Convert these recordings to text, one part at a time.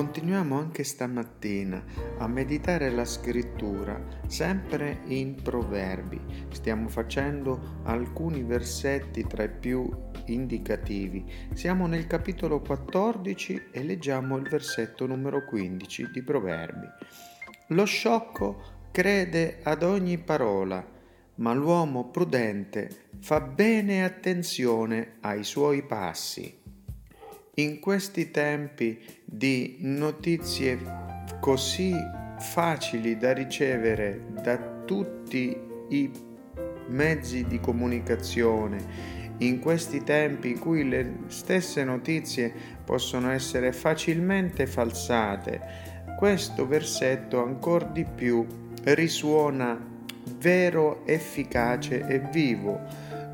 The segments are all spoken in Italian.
Continuiamo anche stamattina a meditare la scrittura, sempre in proverbi. Stiamo facendo alcuni versetti tra i più indicativi. Siamo nel capitolo 14 e leggiamo il versetto numero 15 di proverbi. Lo sciocco crede ad ogni parola, ma l'uomo prudente fa bene attenzione ai suoi passi. In questi tempi di notizie così facili da ricevere da tutti i mezzi di comunicazione, in questi tempi in cui le stesse notizie possono essere facilmente falsate, questo versetto ancora di più risuona vero, efficace e vivo.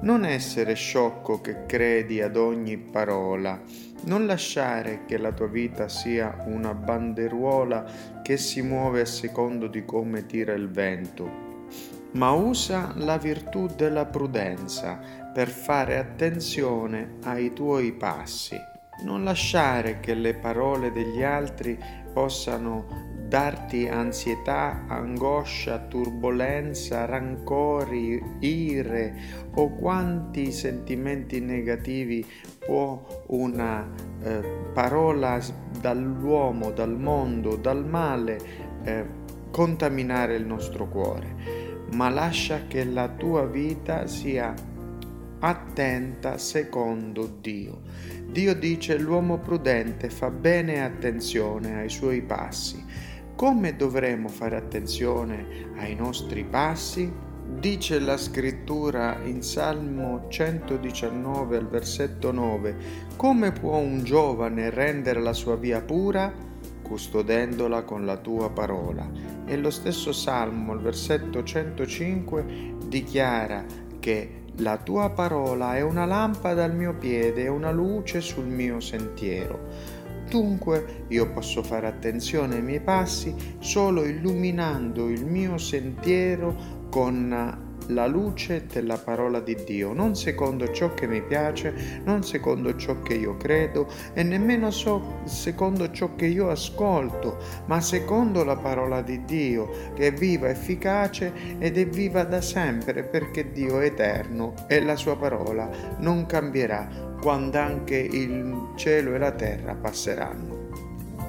Non essere sciocco che credi ad ogni parola, non lasciare che la tua vita sia una banderuola che si muove a secondo di come tira il vento, ma usa la virtù della prudenza per fare attenzione ai tuoi passi. Non lasciare che le parole degli altri possano darti ansietà, angoscia, turbolenza, rancori, ire o quanti sentimenti negativi può una eh, parola dall'uomo, dal mondo, dal male eh, contaminare il nostro cuore, ma lascia che la tua vita sia attenta secondo Dio. Dio dice l'uomo prudente fa bene attenzione ai suoi passi come dovremo fare attenzione ai nostri passi? Dice la scrittura in Salmo 119 al versetto 9, come può un giovane rendere la sua via pura? Custodendola con la tua parola. E lo stesso Salmo, al versetto 105, dichiara che la tua parola è una lampada al mio piede e una luce sul mio sentiero. Dunque io posso fare attenzione ai miei passi solo illuminando il mio sentiero con la luce della parola di Dio, non secondo ciò che mi piace, non secondo ciò che io credo e nemmeno so, secondo ciò che io ascolto, ma secondo la parola di Dio, che è viva, efficace ed è viva da sempre, perché Dio è eterno e la sua parola non cambierà quando anche il cielo e la terra passeranno.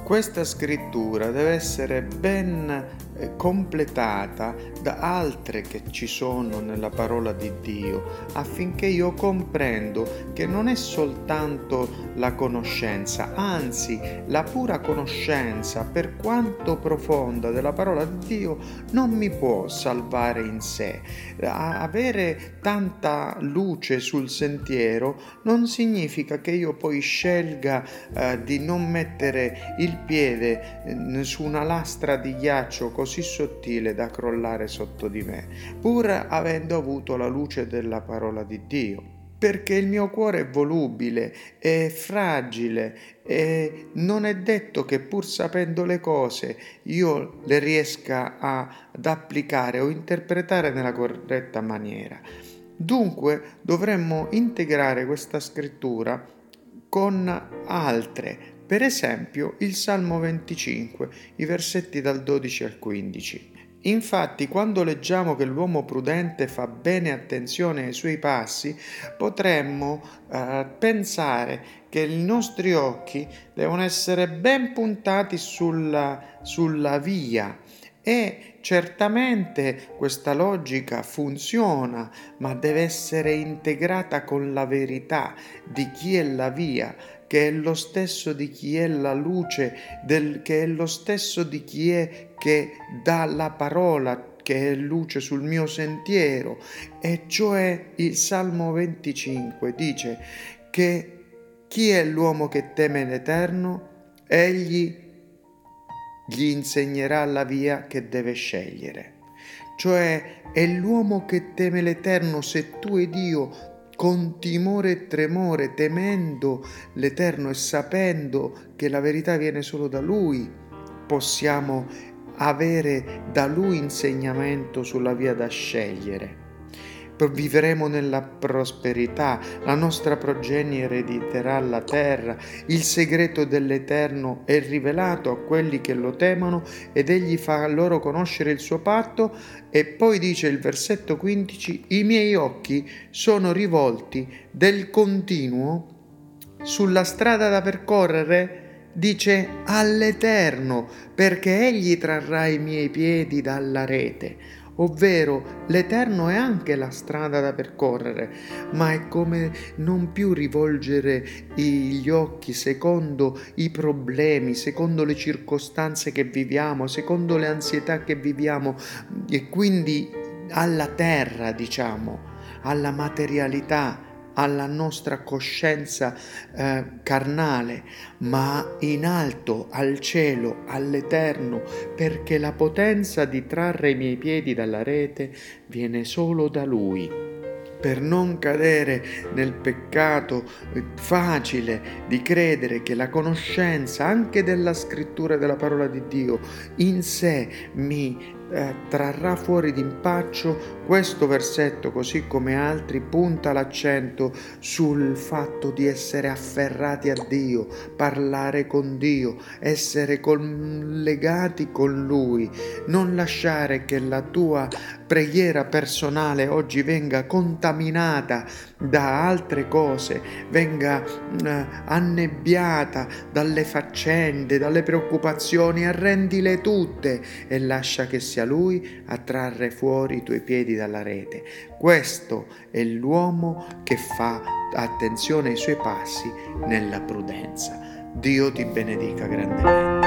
Questa scrittura deve essere ben eh, completata da altre che ci sono nella parola di Dio, affinché io comprendo che non è soltanto la conoscenza, anzi la pura conoscenza, per quanto profonda della parola di Dio, non mi può salvare in sé. Avere tanta luce sul sentiero non significa che io poi scelga eh, di non mettere il piede eh, su una lastra di ghiaccio così sottile da crollare sotto di me, pur avendo avuto la luce della parola di Dio perché il mio cuore è volubile, è fragile e non è detto che pur sapendo le cose io le riesca a, ad applicare o interpretare nella corretta maniera. Dunque dovremmo integrare questa scrittura con altre per esempio il Salmo 25, i versetti dal 12 al 15. Infatti, quando leggiamo che l'uomo prudente fa bene attenzione ai suoi passi, potremmo eh, pensare che i nostri occhi devono essere ben puntati sulla, sulla via e certamente questa logica funziona, ma deve essere integrata con la verità di chi è la via, che è lo stesso di chi è la luce, del, che è lo stesso di chi è che dà la parola, che è luce sul mio sentiero. E cioè il Salmo 25 dice che chi è l'uomo che teme l'Eterno? Egli gli insegnerà la via che deve scegliere. Cioè è l'uomo che teme l'Eterno se tu ed io con timore e tremore, temendo l'Eterno e sapendo che la verità viene solo da Lui, possiamo avere da Lui insegnamento sulla via da scegliere vivremo nella prosperità, la nostra progenie erediterà la terra, il segreto dell'Eterno è rivelato a quelli che lo temono ed egli fa loro conoscere il suo patto. E poi dice il versetto 15, i miei occhi sono rivolti del continuo sulla strada da percorrere dice all'Eterno, perché egli trarrà i miei piedi dalla rete ovvero l'Eterno è anche la strada da percorrere, ma è come non più rivolgere gli occhi secondo i problemi, secondo le circostanze che viviamo, secondo le ansietà che viviamo e quindi alla terra, diciamo, alla materialità alla nostra coscienza eh, carnale, ma in alto al cielo, all'eterno, perché la potenza di trarre i miei piedi dalla rete viene solo da Lui. Per non cadere nel peccato eh, facile di credere che la conoscenza anche della scrittura della parola di Dio in sé mi eh, trarrà fuori d'impaccio, questo versetto, così come altri, punta l'accento sul fatto di essere afferrati a Dio, parlare con Dio, essere collegati con Lui, non lasciare che la tua preghiera personale oggi venga contaminata da altre cose, venga eh, annebbiata dalle faccende, dalle preoccupazioni, arrendile tutte e lascia che sia Lui a trarre fuori i tuoi piedi dalla rete. Questo è l'uomo che fa attenzione ai suoi passi nella prudenza. Dio ti benedica grandemente.